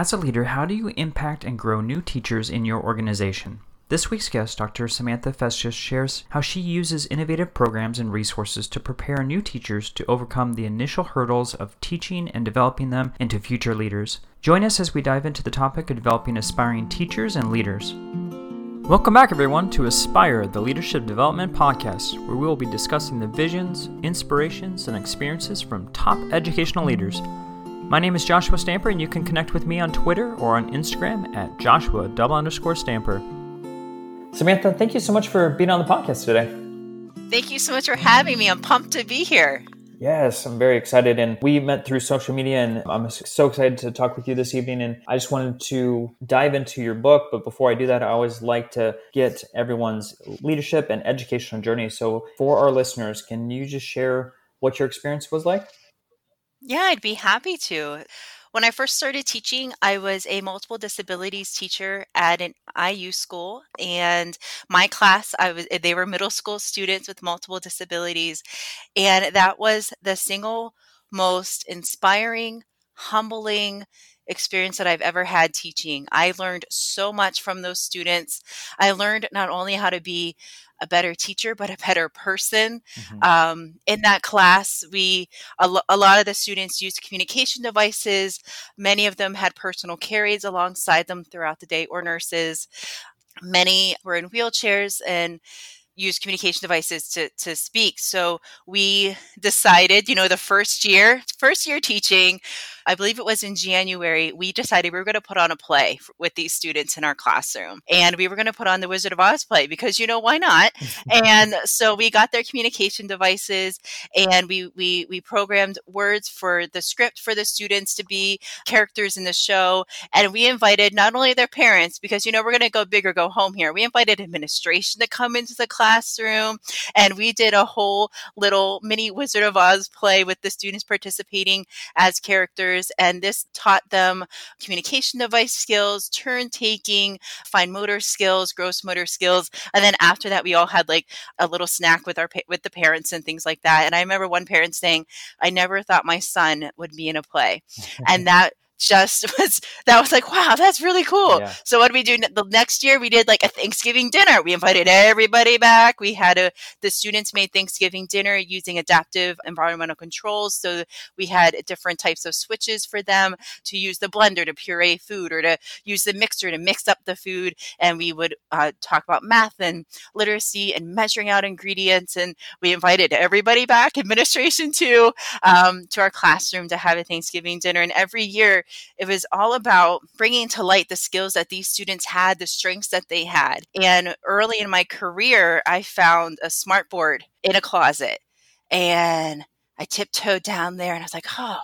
As a leader, how do you impact and grow new teachers in your organization? This week's guest, Dr. Samantha Fecich, shares how she uses innovative programs and resources to prepare new teachers to overcome the initial hurdles of teaching and developing them into future leaders. Join us as we dive into the topic of developing aspiring teachers and leaders. Welcome back, everyone, to Aspire, the Leadership Development Podcast, where we will be discussing the visions, inspirations, and experiences from top educational leaders. My name is Joshua Stamper, and you can connect with me on Twitter or on Instagram at Joshua double underscore Stamper. Samantha, thank you so much for being on the podcast today. Thank you so much for having me. I'm pumped to be here. Yes, I'm very excited. And we met through social media, and I'm so excited to talk with you this evening. And I just wanted to dive into your book. But before I do that, I always like to get everyone's leadership and educational journey. So, for our listeners, can you just share what your experience was like? Yeah, I'd be happy to. When I first started teaching, I was a multiple disabilities teacher at an IU school and my class I was they were middle school students with multiple disabilities and that was the single most inspiring, humbling experience that I've ever had teaching. I learned so much from those students. I learned not only how to be a better teacher, but a better person. Mm-hmm. Um, in that class, we a, lo- a, lot of the students used communication devices. Many of them had personal carries alongside them throughout the day, or nurses. Many were in wheelchairs and use communication devices to, to speak. So we decided, you know, the first year, first year teaching, I believe it was in January, we decided we were going to put on a play with these students in our classroom. And we were going to put on the Wizard of Oz play because, you know, why not? and so we got their communication devices and we, we, we programmed words for the script for the students to be characters in the show. And we invited not only their parents, because, you know, we're going to go big or go home here. We invited administration to come into the classroom and we did a whole little mini Wizard of Oz play with the students participating as characters and this taught them communication device skills, turn taking, fine motor skills, gross motor skills. And then after that, we all had like a little snack with our with the parents and things like that. And I remember one parent saying, "I never thought my son would be in a play," and that just was that was like wow that's really cool. Yeah. so what did we do the next year we did like a thanksgiving dinner. We invited everybody back. We had a the students made thanksgiving dinner using adaptive environmental controls. So we had different types of switches for them to use the blender to puree food or to use the mixer to mix up the food. And we would uh, talk about math and literacy and measuring out ingredients. And we invited everybody back administration too um, to our classroom to have a thanksgiving dinner. And every year it was all about bringing to light the skills that these students had, the strengths that they had. And early in my career, I found a smartboard in a closet and I tiptoed down there and I was like, oh,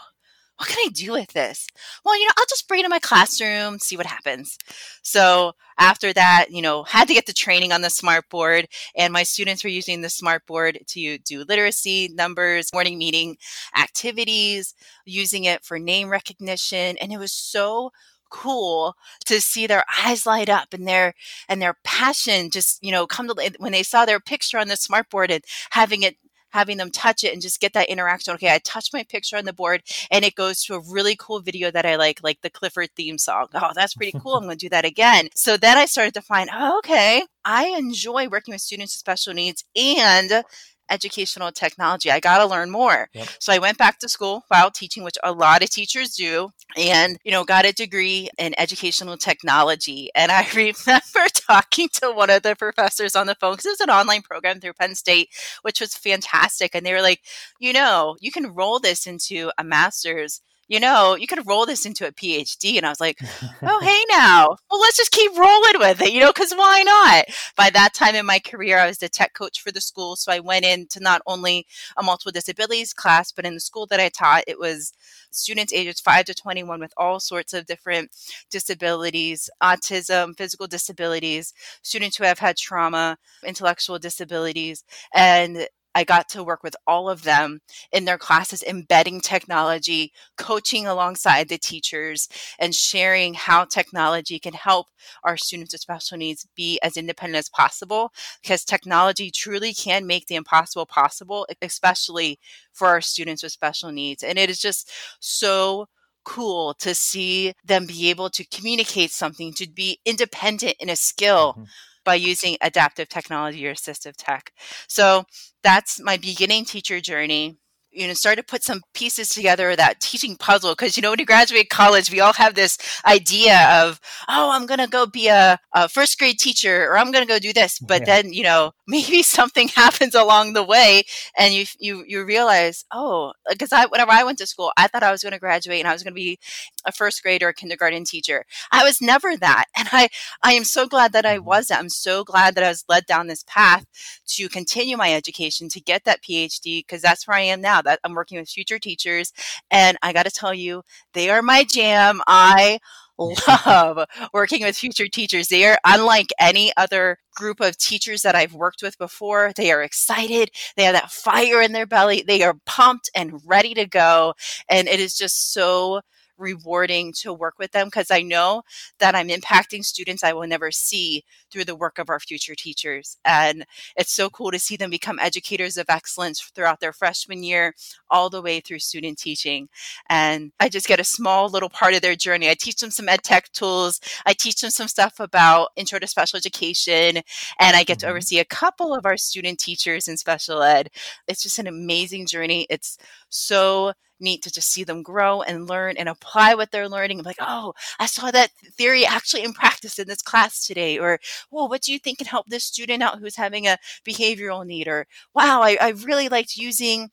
what can I do with this? Well, you know, I'll just bring it to my classroom, see what happens. So after that, you know, had to get the training on the smartboard, and my students were using the smartboard to do literacy, numbers, morning meeting activities, using it for name recognition, and it was so cool to see their eyes light up and their and their passion just you know come to when they saw their picture on the smartboard and having it having them touch it and just get that interaction. Okay, I touch my picture on the board and it goes to a really cool video that I like, like the Clifford theme song. Oh, that's pretty cool. I'm going to do that again. So then I started to find, oh, okay, I enjoy working with students with special needs and educational technology. I got to learn more. Yep. So I went back to school while teaching, which a lot of teachers do, and, you know, got a degree in educational technology. And I remember talking to one of the professors on the phone because it was an online program through Penn State, which was fantastic. And they were like, you know, you can roll this into a master's you know, you could roll this into a PhD. And I was like, oh, hey now, well, let's just keep rolling with it, you know, because why not? By that time in my career, I was the tech coach for the school. So I went into not only a multiple disabilities class, but in the school that I taught, it was students ages 5 to 21 with all sorts of different disabilities autism physical disabilities students who have had trauma intellectual disabilities and I got to work with all of them in their classes, embedding technology, coaching alongside the teachers, and sharing how technology can help our students with special needs be as independent as possible. Because technology truly can make the impossible possible, especially for our students with special needs. And it is just so cool to see them be able to communicate something, to be independent in a skill. Mm-hmm by using adaptive technology or assistive tech. So that's my beginning teacher journey you know start to put some pieces together that teaching puzzle because you know when you graduate college we all have this idea of oh i'm going to go be a, a, first grade teacher or i'm going to go do this but yeah. then you know maybe something happens along the way and you you you realize oh because i whenever i went to school i thought i was going to graduate and i was going to be a first grade or a kindergarten teacher i was never that and i i am so glad that i mm-hmm. was that i'm so glad that i was led down this path to continue my education to get that phd because that's where i am now that I'm working with future teachers. And I got to tell you, they are my jam. I love working with future teachers. They are unlike any other group of teachers that I've worked with before. They are excited. They have that fire in their belly. They are pumped and ready to go. And it is just so rewarding to work with them because I know that I'm impacting students I will never see through the work of our future teachers. And it's so cool to see them become educators of excellence throughout their freshman year, all the way through student teaching. And I just get a small little part of their journey. I teach them some ed tech tools, I teach them some stuff about intro to special education, and I get to mm-hmm. oversee a couple of our student teachers in special ed. It's just an amazing journey. It's so neat to just see them grow and learn and apply what they're learning. I'm like, oh, I saw that theory actually in practice in this class today. Or, well, what do you think can help this student out who's having a behavioral need? Or, wow, I, I really liked using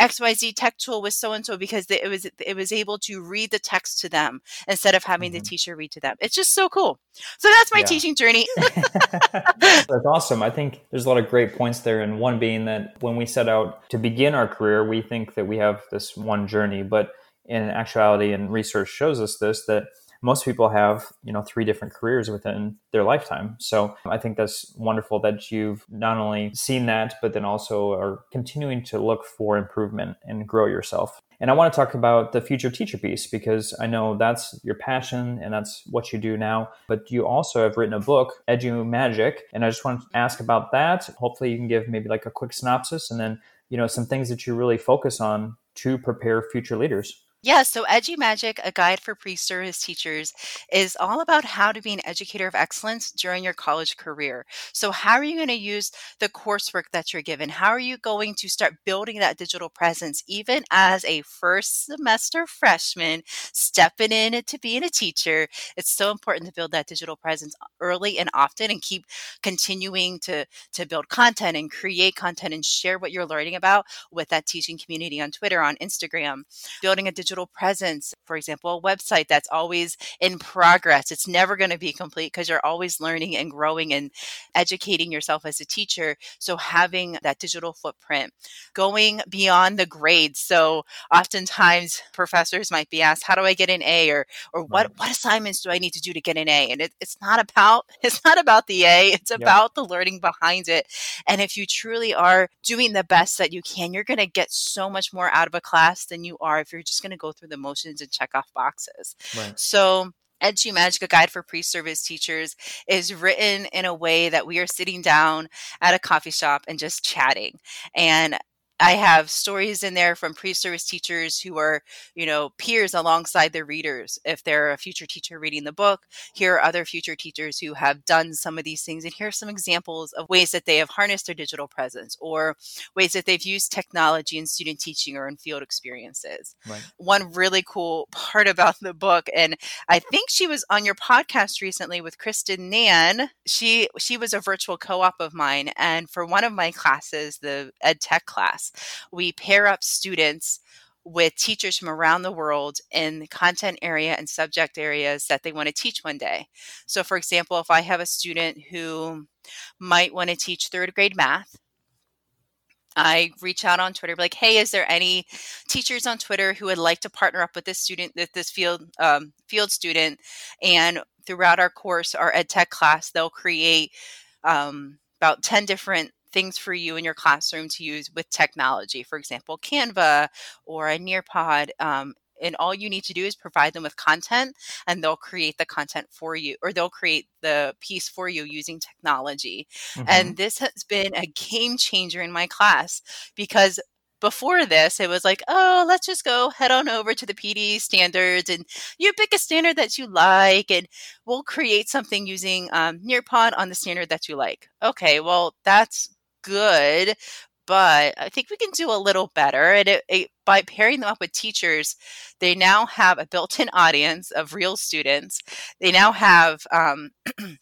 XYZ tech tool with so and so because it was it was able to read the text to them instead of having mm-hmm. the teacher read to them. It's just so cool. So that's my yeah. teaching journey. that's awesome. I think there's a lot of great points there and one being that when we set out to begin our career, we think that we have this one journey, but in actuality and research shows us this that most people have you know three different careers within their lifetime. So i think that's wonderful that you've not only seen that but then also are continuing to look for improvement and grow yourself. And i want to talk about the future teacher piece because i know that's your passion and that's what you do now but you also have written a book edu magic and i just want to ask about that. Hopefully you can give maybe like a quick synopsis and then you know some things that you really focus on to prepare future leaders yeah, so EduMagic, a guide for pre service teachers, is all about how to be an educator of excellence during your college career. So, how are you going to use the coursework that you're given? How are you going to start building that digital presence, even as a first semester freshman stepping in to being a teacher? It's so important to build that digital presence early and often and keep continuing to, to build content and create content and share what you're learning about with that teaching community on Twitter, on Instagram, building a digital digital presence, for example, a website that's always in progress. It's never going to be complete because you're always learning and growing and educating yourself as a teacher. So having that digital footprint, going beyond the grades. So oftentimes professors might be asked, how do I get an A or or what, right. what assignments do I need to do to get an A? And it, it's not about it's not about the A, it's about the learning behind it. And if you truly are doing the best that you can, you're going to get so much more out of a class than you are if you're just going to go through the motions and check off boxes. Right. So Edu Magic, a guide for pre-service teachers, is written in a way that we are sitting down at a coffee shop and just chatting. And I have stories in there from pre-service teachers who are, you know, peers alongside their readers. If they're a future teacher reading the book, here are other future teachers who have done some of these things. And here are some examples of ways that they have harnessed their digital presence or ways that they've used technology in student teaching or in field experiences. Right. One really cool part about the book, and I think she was on your podcast recently with Kristen Nan. She she was a virtual co-op of mine, and for one of my classes, the ed tech class, we pair up students with teachers from around the world in the content area and subject areas that they want to teach one day. So, for example, if I have a student who might want to teach third grade math, I reach out on Twitter, like, "Hey, is there any teachers on Twitter who would like to partner up with this student, this field um, field student?" And throughout our course, our ed tech class, they'll create um, about ten different things for you in your classroom to use with technology, for example, Canva or a Nearpod. Um, and all you need to do is provide them with content and they'll create the content for you or they'll create the piece for you using technology mm-hmm. and this has been a game changer in my class because before this, it was like, oh, let's just go head on over to the PD standards and you pick a standard that you like, and we'll create something using um, Nearpod on the standard that you like. Okay, well, that's good, but I think we can do a little better. And it, it, by pairing them up with teachers, they now have a built in audience of real students. They now have um,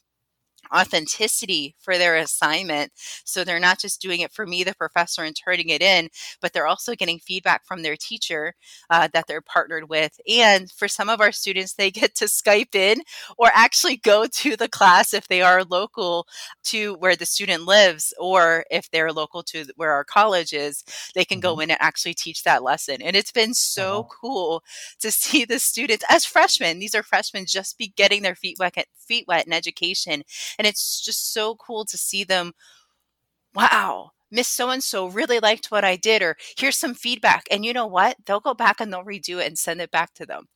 authenticity for their assignment. So they're not just doing it for me, the professor, and turning it in, but they're also getting feedback from their teacher uh, that they're partnered with. And for some of our students, they get to Skype in or actually go to the class if they are local to where the student lives, or if they're local to where our college is, they can go mm-hmm. in and actually teach that lesson. And it's been so uh-huh. cool to see the students as freshmen. These are freshmen just be getting their feet wet, feet wet in education and it's just so cool to see them. Wow, Miss So and so really liked what I did, or here's some feedback. And you know what? They'll go back and they'll redo it and send it back to them.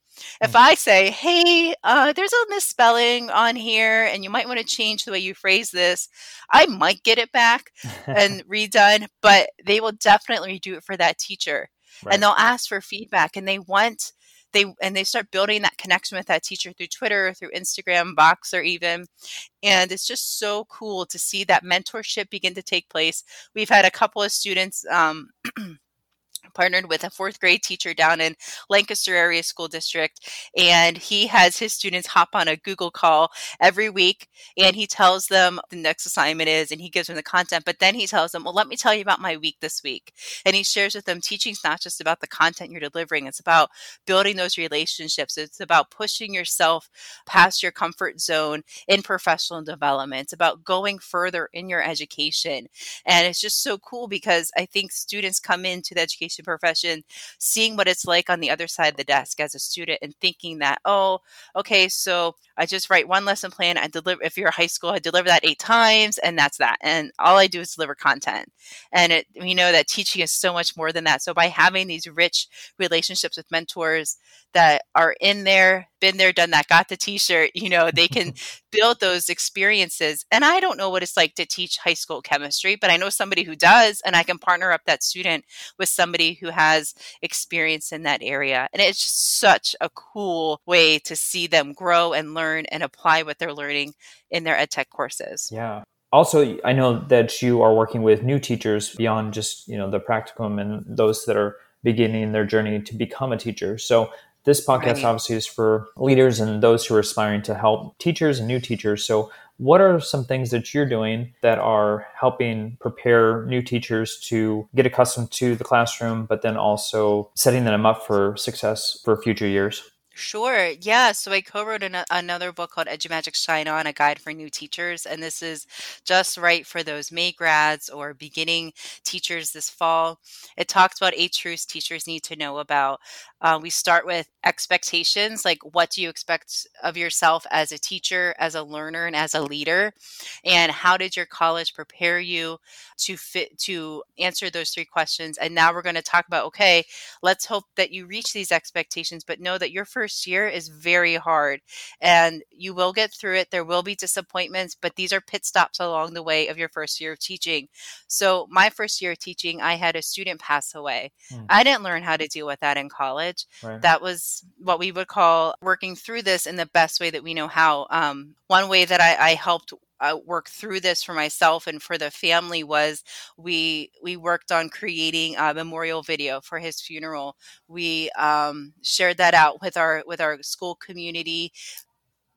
If mm. I say, hey, uh, there's a misspelling on here and you might want to change the way you phrase this, I might get it back and redone, but they will definitely do it for that teacher. Right. And they'll ask for feedback and they want they and they start building that connection with that teacher through Twitter, through Instagram, Voxer even. And it's just so cool to see that mentorship begin to take place. We've had a couple of students um, partnered with a fourth grade teacher down in Lancaster area school district and he has his students hop on a google call every week and he tells them the next assignment is and he gives them the content but then he tells them well let me tell you about my week this week and he shares with them teaching's not just about the content you're delivering it's about building those relationships it's about pushing yourself past your comfort zone in professional development it's about going further in your education and it's just so cool because i think students come into the education profession, seeing what it's like on the other side of the desk as a student and thinking that, oh, okay, so I just write one lesson plan. I deliver, if you're a high school, I deliver that eight times and that's that. And all I do is deliver content. And it, we know that teaching is so much more than that. So by having these rich relationships with mentors that are in there, been there, done that, got the t-shirt, you know, they can build those experiences. And I don't know what it's like to teach high school chemistry, but I know somebody who does, and I can partner up that student with somebody who has experience in that area. And it's just such a cool way to see them grow and learn and apply what they're learning in their ed tech courses. Yeah also i know that you are working with new teachers beyond just you know the practicum and those that are beginning their journey to become a teacher so this podcast right. obviously is for leaders and those who are aspiring to help teachers and new teachers. So, what are some things that you're doing that are helping prepare new teachers to get accustomed to the classroom, but then also setting them up for success for future years? Sure. Yeah. So I co-wrote an, another book called EduMagic Shine On, a guide for new teachers. And this is just right for those May grads or beginning teachers this fall. It talks about eight truths teachers need to know about. Uh, we start with expectations, like what do you expect of yourself as a teacher, as a learner, and as a leader? And how did your college prepare you to fit to answer those three questions? And now we're going to talk about, okay, let's hope that you reach these expectations, but know that your first first year is very hard and you will get through it. There will be disappointments, but these are pit stops along the way of your first year of teaching. So, my first year of teaching, I had a student pass away. Mm. I didn't learn how to deal with that in college. Right. That was what we would call working through this in the best way that we know how. Um, one way that I, I helped uh, work through this for myself and for the family was we we worked on creating a memorial video for his funeral. We um, shared that out with our with our school community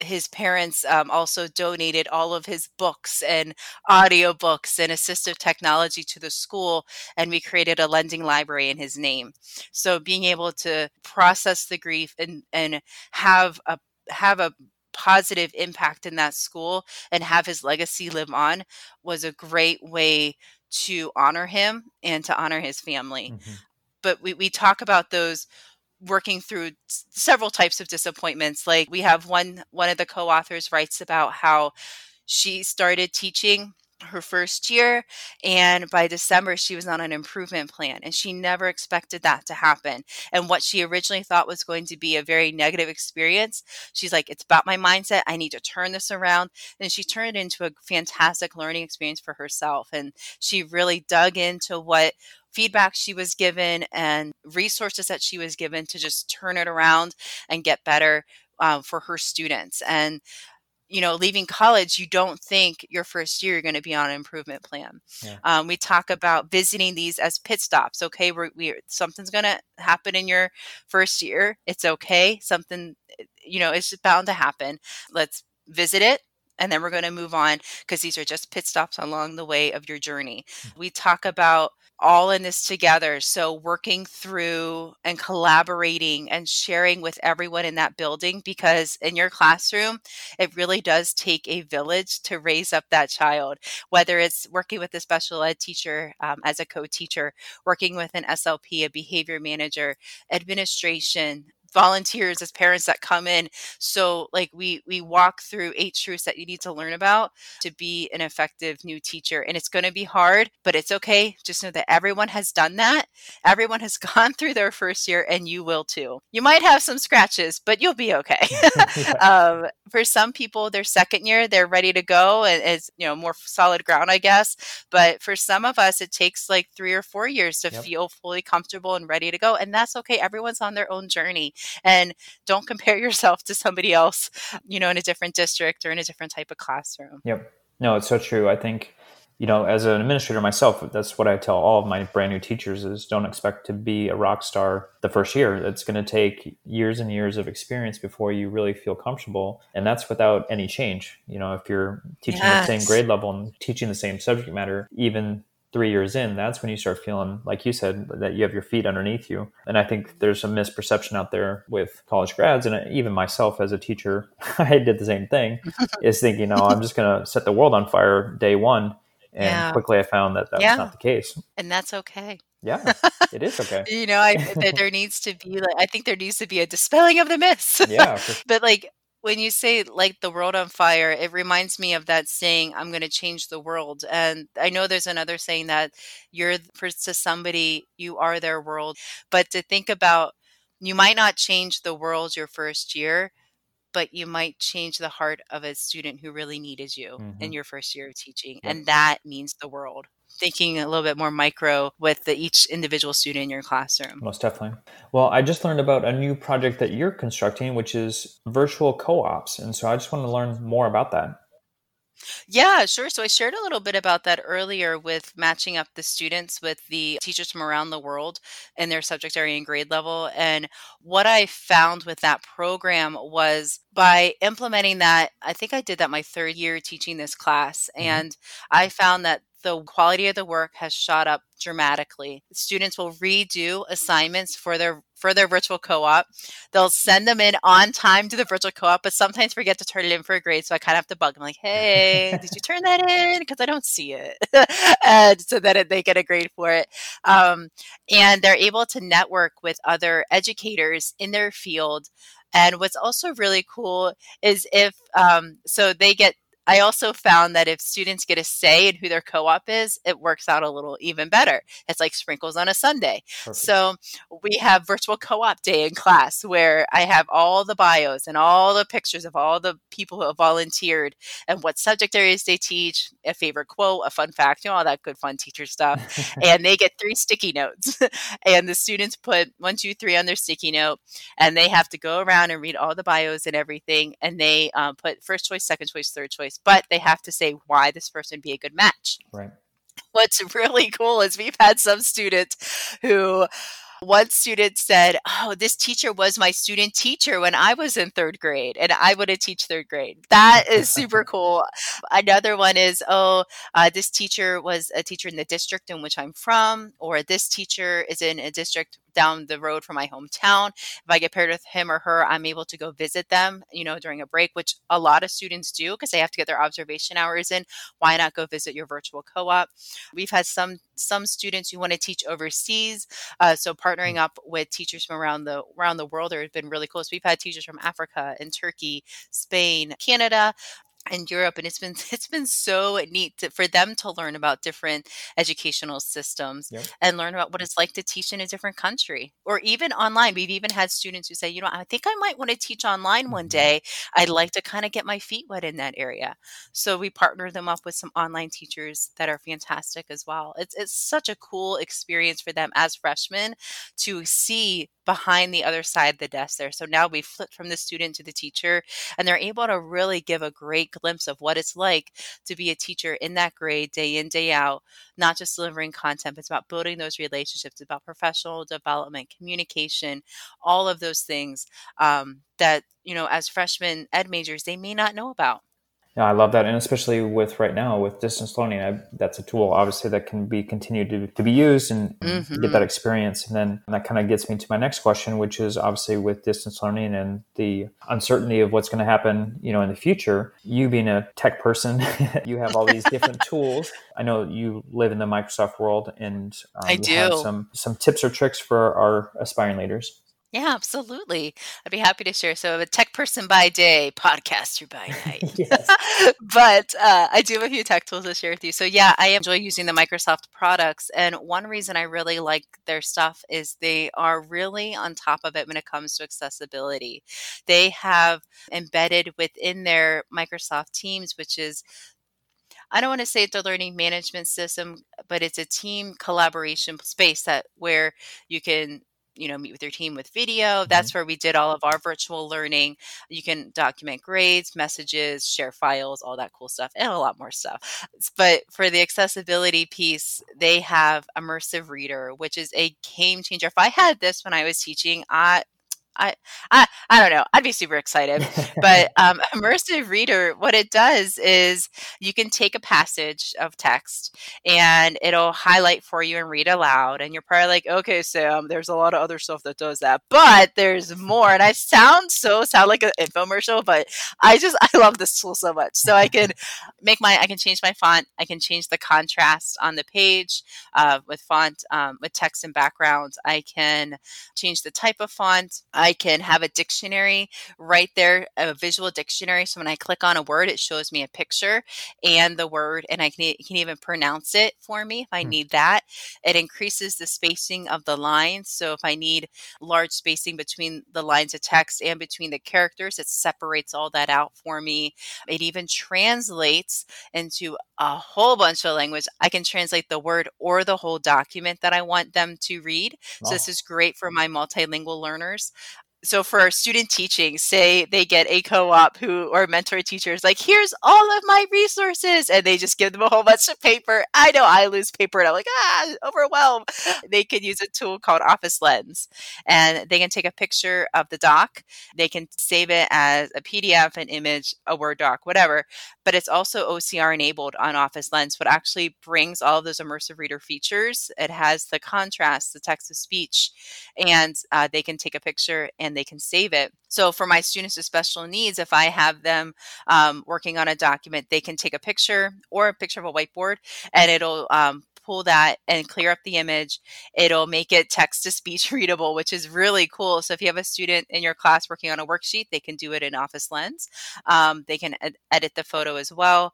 his parents um, also donated all of his books and audiobooks and assistive technology to the school and we created a lending library in his name so being able to process the grief and and have a have a positive impact in that school and have his legacy live on was a great way to honor him and to honor his family. Mm-hmm. But we, we talk about those working through several types of disappointments. Like we have one one of the co-authors writes about how she started teaching her first year and by december she was on an improvement plan and she never expected that to happen. And what she originally thought was going to be a very negative experience she's like it's about my mindset. I need to turn this around. And she turned it into a fantastic learning experience for herself and she really dug into what feedback she was given and resources that she was given to just turn it around and get better um, for her students. And you know, leaving college, you don't think your first year you're going to be on an improvement plan. Yeah. Um, we talk about visiting these as pit stops. Okay, we're, we something's going to happen in your first year. It's okay. Something, eh, you know, it's bound to happen. Let's visit it and then we're going to move on because these are just pit stops along the way of your journey. Mm-hmm. We talk about all in this together. So, working through and collaborating and sharing with everyone in that building because in your classroom, it really does take a village to raise up that child, whether it's working with a special ed teacher um, as a co teacher, working with an SLP, a behavior manager, administration, volunteers as parents that come in. So like we we walk through eight truths that you need to learn about to be an effective new teacher and it's going to be hard but it's okay. Just know that everyone has done that. Everyone has gone through their first year and you will too. You might have some scratches but you'll be okay. Um, for some people their second year they're ready to go and it's you know more solid ground i guess. But for some of us it takes like three or four years to yep. feel fully comfortable and ready to go and that's okay. Everyone's on their own journey and don't compare yourself to somebody else, you know, in a different district or in a different type of classroom. Yep. No, it's so true. I think, you know, as an administrator myself, that's what I tell all of my brand new teachers is don't expect to be a rock star the first year. It's going to take years and years of experience before you really feel comfortable. And that's without any change. You know, if you're teaching yes. the same grade level and teaching the same subject matter, even three years in, that's when you start feeling, like you said, that you have your feet underneath you. And I think there's a misperception out there with college grads, and even myself as a teacher, I did the same thing, is thinking, oh, I'm just going to set the world on fire day one. And yeah. quickly I found that that's yeah. not the case. And that's okay. Yeah, it is okay. you know, I, there needs to be like I think there needs to be a dispelling of the myths. Yeah, but like when you say like the world on fire, it reminds me of that saying, I'm going to change the world. And I know there's another saying that you're for to somebody, you are their world. But to think about, you might not change the world your first year, but you might change the heart of a student who really needed you mm-hmm. in your first year of teaching. Yep. And that means the world thinking a little bit more micro with the, each individual student in your classroom. Most definitely. Well, I just learned about a new project that you're constructing, which is virtual co ops. And so I just want to learn more about that. Yeah, sure. So I shared a little bit about that earlier with matching up the students with the teachers from around the world in their subject area and grade level. And what I found with that program was by implementing that, I think I did that my third year teaching this class. Mm-hmm. And I found that the quality of the work has shot up dramatically. Students will redo assignments for their for their virtual co-op. They'll send them in on time to the virtual co-op, but sometimes forget to turn it in for a grade. So I kind of have to bug them, like, "Hey, did you turn that in? Because I don't see it," and so that they get a grade for it. Um, and they're able to network with other educators in their field. And what's also really cool is if um, so they get I also found that if students get a say in who their co-op is, it works out a little even better. It's like sprinkles on a sundae. Perfect. So we have virtual co-op day in class where I have all the bios and all the pictures of all the people who have volunteered and what subject areas they teach, a favorite quote, a fun fact, you know, all that good fun teacher stuff. and they get three sticky notes. and the students put one, two, three on their sticky note and they have to go around and read all the bios and everything. And they um, put first choice, second choice, third choice but they have to say why this person be a good match. Right. What's really cool is we've had some students who one student said, Oh, this teacher was my student teacher when I was in third grade, and I want to teach third grade. That is super cool. Another one is, Oh, uh, this teacher was a teacher in the district in which I'm from, or this teacher is in a district down the road from my hometown. If I get paired with him or her, I'm able to go visit them, you know, during a break, which a lot of students do because they have to get their observation hours in. Why not go visit your virtual co-op? We've had some some students who want to teach overseas, uh, so partnering up with teachers from around the around the world has been really cool. So we've had teachers from Africa and Turkey, Spain, Canada, in Europe, and it's been it's been so neat to, for them to learn about different educational systems Yep. and learn about what it's like to teach in a different country or even online. We've even had students who say, you know, I think I might want to teach online one Mhm. day. I'd like to kind of get my feet wet in that area. So we partner them up with some online teachers that are fantastic as well. It's it's such a cool experience for them as freshmen to see behind the other side of the desk there. So now we flip from the student to the teacher and they're able to really give a great glimpse of what it's like to be a teacher in that grade day in day out not just delivering content but it's about building those relationships about professional development communication all of those things um, that you know as freshmen ed majors they may not know about Yeah, I love that, and especially with right now with distance learning, I, that's a tool obviously that can be continued to, to be used and, and get that experience. And then that kind of gets me to my next question, which is obviously with distance learning and the uncertainty of what's going to happen, you know, in the future. You being a tech person, you have all these different tools. I know you live in the Microsoft world, and um, I do. some some tips or tricks for our aspiring leaders. Yeah absolutely i'd be happy to share so i'm a tech person by day podcaster by night but uh, I do have a few tech tools to share with you. So yeah, I enjoy using the Microsoft products, and one reason I really like their stuff is they are really on top of it when it comes to accessibility. They have embedded within their Microsoft Teams, which is I don't want to say it's a learning management system, but it's a team collaboration space that where you can you know meet with your team with video mm-hmm. that's where we did all of our virtual learning. You can document grades messages share files all that cool stuff and a lot more stuff. But for the accessibility piece they have immersive reader which is a game changer. If i had this when i was teaching i I, I I don't know. I'd be super excited. But um, immersive reader, what it does is you can take a passage of text and it'll highlight for you and read aloud. And you're probably like, okay, Sam, there's a lot of other stuff that does that, but there's more. And I sound so sound like an infomercial, but I just I love this tool so much. So I can make my I can change my font. I can change the contrast on the page uh, with font um, with text and background. I can change the type of font. I can have a dictionary right there, a visual dictionary. So when I click on a word, it shows me a picture and the word, and I can, can even pronounce it for me if I Hmm. need that. It increases the spacing of the lines. So if I need large spacing between the lines of text and between the characters, it separates all that out for me. It even translates into a whole bunch of language. I can translate the word or the whole document that I want them to read. So this is great for my multilingual learners. So for student teaching, say they get a co-op who or mentor teachers like, here's all of my resources, and they just give them a whole bunch of paper. I know I lose paper and I'm like, ah, overwhelmed. They can use a tool called Office Lens, and they can take a picture of the doc. They can save it as a PDF, an image, a Word doc, whatever. But it's also OCR enabled on Office Lens, what actually brings all of those immersive reader features. It has the contrast, the text to speech, and uh, they can take a picture and they can save it. So for my students with special needs, if I have them um, working on a document, they can take a picture or a picture of a whiteboard, and it'll um, pull that and clear up the image. It'll make it text to speech readable, which is really cool. So if you have a student in your class working on a worksheet, they can do it in Office Lens. Um, they can ed- edit the photo as well.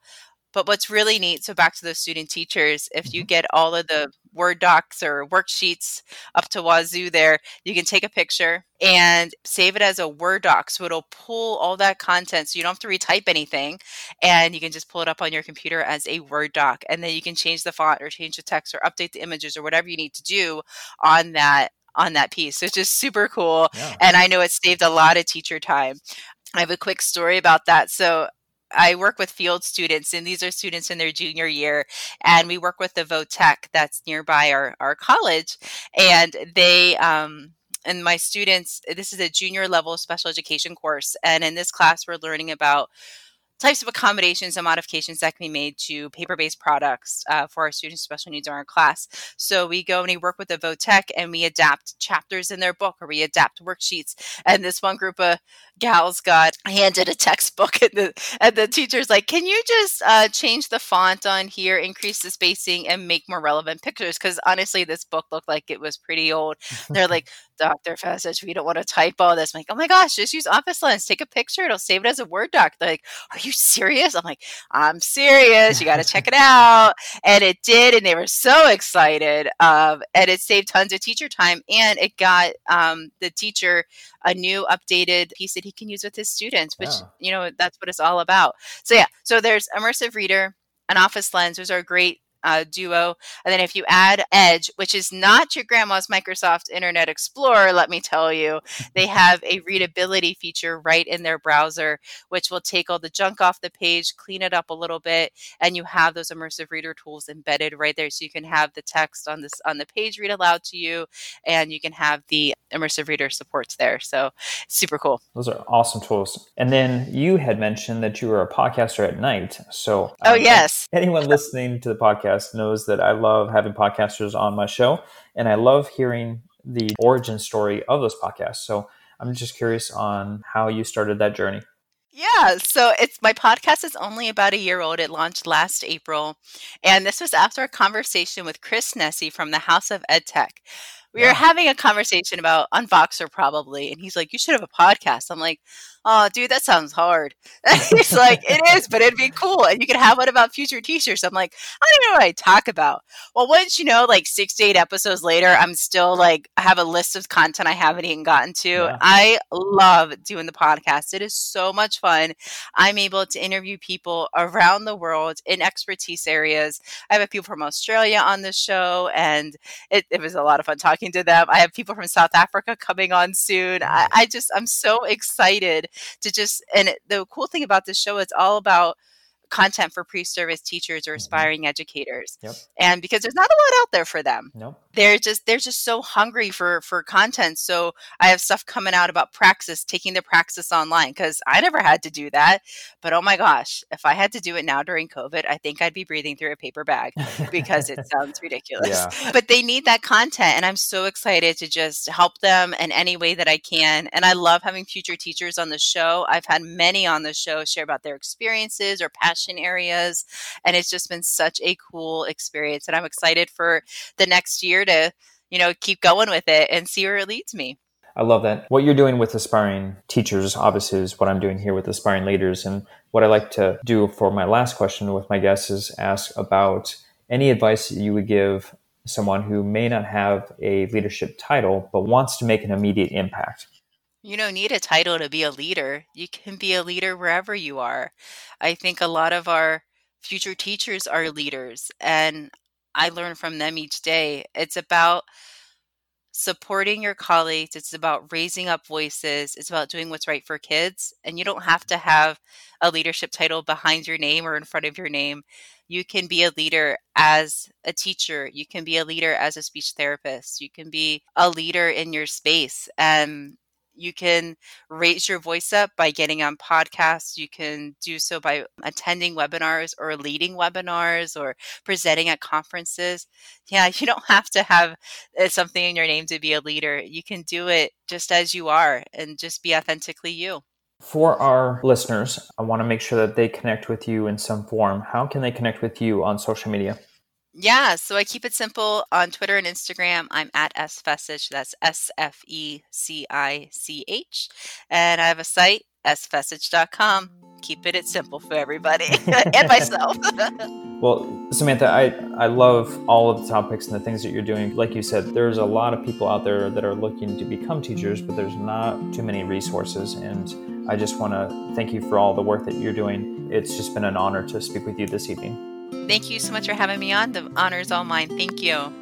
But what's really neat, so back to those student teachers, if you Mhm. get all of the Word docs or worksheets up to wazoo there, you can take a picture and save it as a Word doc. So it'll pull all that content so you don't have to retype anything and you can just pull it up on your computer as a Word doc. And then you can change the font or change the text or update the images or whatever you need to do on that on that piece. So it's just super cool. Yeah. And I know it saved a lot of teacher time. I have a quick story about that. So I work with field students, and these are students in their junior year, and we work with the Votech that's nearby our, our college, and they um, and my students. This is a junior level special education course, and in this class, we're learning about types of accommodations and modifications that can be made to paper-based products uh, for our students with special needs in our class. So we go and we work with the Votech and we adapt chapters in their book or we adapt worksheets. And this one group of gals got handed a textbook and the and the teacher's like, "Can you just uh, change the font on here, increase the spacing, and make more relevant pictures?" Because honestly, this book looked like it was pretty old. They're like, Dr. Fecich, we don't want to type all this. I'm like, oh my gosh, just use Office Lens. Take a picture. It'll save it as a Word doc. They're like, are you serious? I'm like, I'm serious. You got to check it out. And it did. And they were so excited. Um, and it saved tons of teacher time. And it got um, the teacher a new updated piece that he can use with his students, which, yeah. you know, that's what it's all about. So, yeah. So there's Immersive Reader, an Office Lens. Those are great uh, Duo. And then if you add Edge, which is not your grandma's Microsoft Internet Explorer, let me tell you, they have a readability feature right in their browser, which will take all the junk off the page, clean it up a little bit, and you have those immersive reader tools embedded right there. So you can have the text on this on the page read aloud to you, and you can have the immersive reader supports there. So super cool. Those are awesome tools. And then you had mentioned that you were a podcaster at night. So oh um, yes, anyone listening to the podcast podcast knows that I love having podcasters on my show and I love hearing the origin story of those podcasts. So I'm just curious on how you started that journey. Yeah, so it's my podcast is only about a year old. It launched last April, and this was after a conversation with Chris Nesi from the House of EdTech we were having a conversation about on Voxer probably, and he's like, "You should have a podcast." I'm like, "Oh, dude, that sounds hard." he's like, "It is, but it'd be cool, and you could have one about future teachers." I'm like, "I don't even know what I talk about." Well, once you know, like six to eight episodes later, I'm still like, I have a list of content I haven't even gotten to. Yeah. I love doing the podcast. It is so much fun. I'm able to interview people around the world in expertise areas. I have people from Australia on the show, and it, it was a lot of fun talking talking to them. I have people from South Africa coming on soon. I, I just, I'm so excited to just, and it, the cool thing about this show, it's all about content for pre-service teachers or mm-hmm. aspiring mm-hmm. educators yep. and because there's not a lot out there for them nope. They're just they're just so hungry for for content so i have stuff coming out about praxis taking the praxis online because i never had to do that but oh my gosh if i had to do it now during covid i think i'd be breathing through a paper bag because it sounds ridiculous yeah. but they need that content and i'm so excited to just help them in any way that i can and i love having future teachers on the show i've had many on the show share about their experiences or passion passion areas. And it's just been such a cool experience. And I'm excited for the next year to, you know, keep going with it and see where it leads me. I love that. What you're doing with aspiring teachers, obviously, is what I'm doing here with aspiring leaders. And what I like to do for my last question with my guests is ask about any advice that you would give someone who may not have a leadership title but wants to make an immediate impact. You don't need a title to be a leader. You can be a leader wherever you are. I think a lot of our future teachers are leaders, and I learn from them each day. It's about supporting your colleagues, it's about raising up voices, it's about doing what's right for kids. And you don't have to have a leadership title behind your name or in front of your name. You can be a leader as a teacher, you can be a leader as a speech therapist, you can be a leader in your space. And you can raise your voice up by getting on podcasts. You can do so by attending webinars or leading webinars or presenting at conferences. Yeah, you don't have to have uh, something in your name to be a leader. You can do it just as you are and just be authentically you. For our listeners, I want to make sure that they connect with you in some form. How can they connect with you on social media? Yeah, so I keep it simple on Twitter and Instagram. I'm at sfecich. That's S F E C I C H. And I have a site, sfecich.com. Keeping it simple for everybody and myself. well, Samantha, I, I love all of the topics and the things that you're doing. Like you said, there's a lot of people out there that are looking to become teachers, but mm-hmm. there's not too many resources. And I just want to thank you for all the work that you're doing. It's just been an honor to speak with you this evening. Thank you so much for having me on. The honor is all mine. Thank you.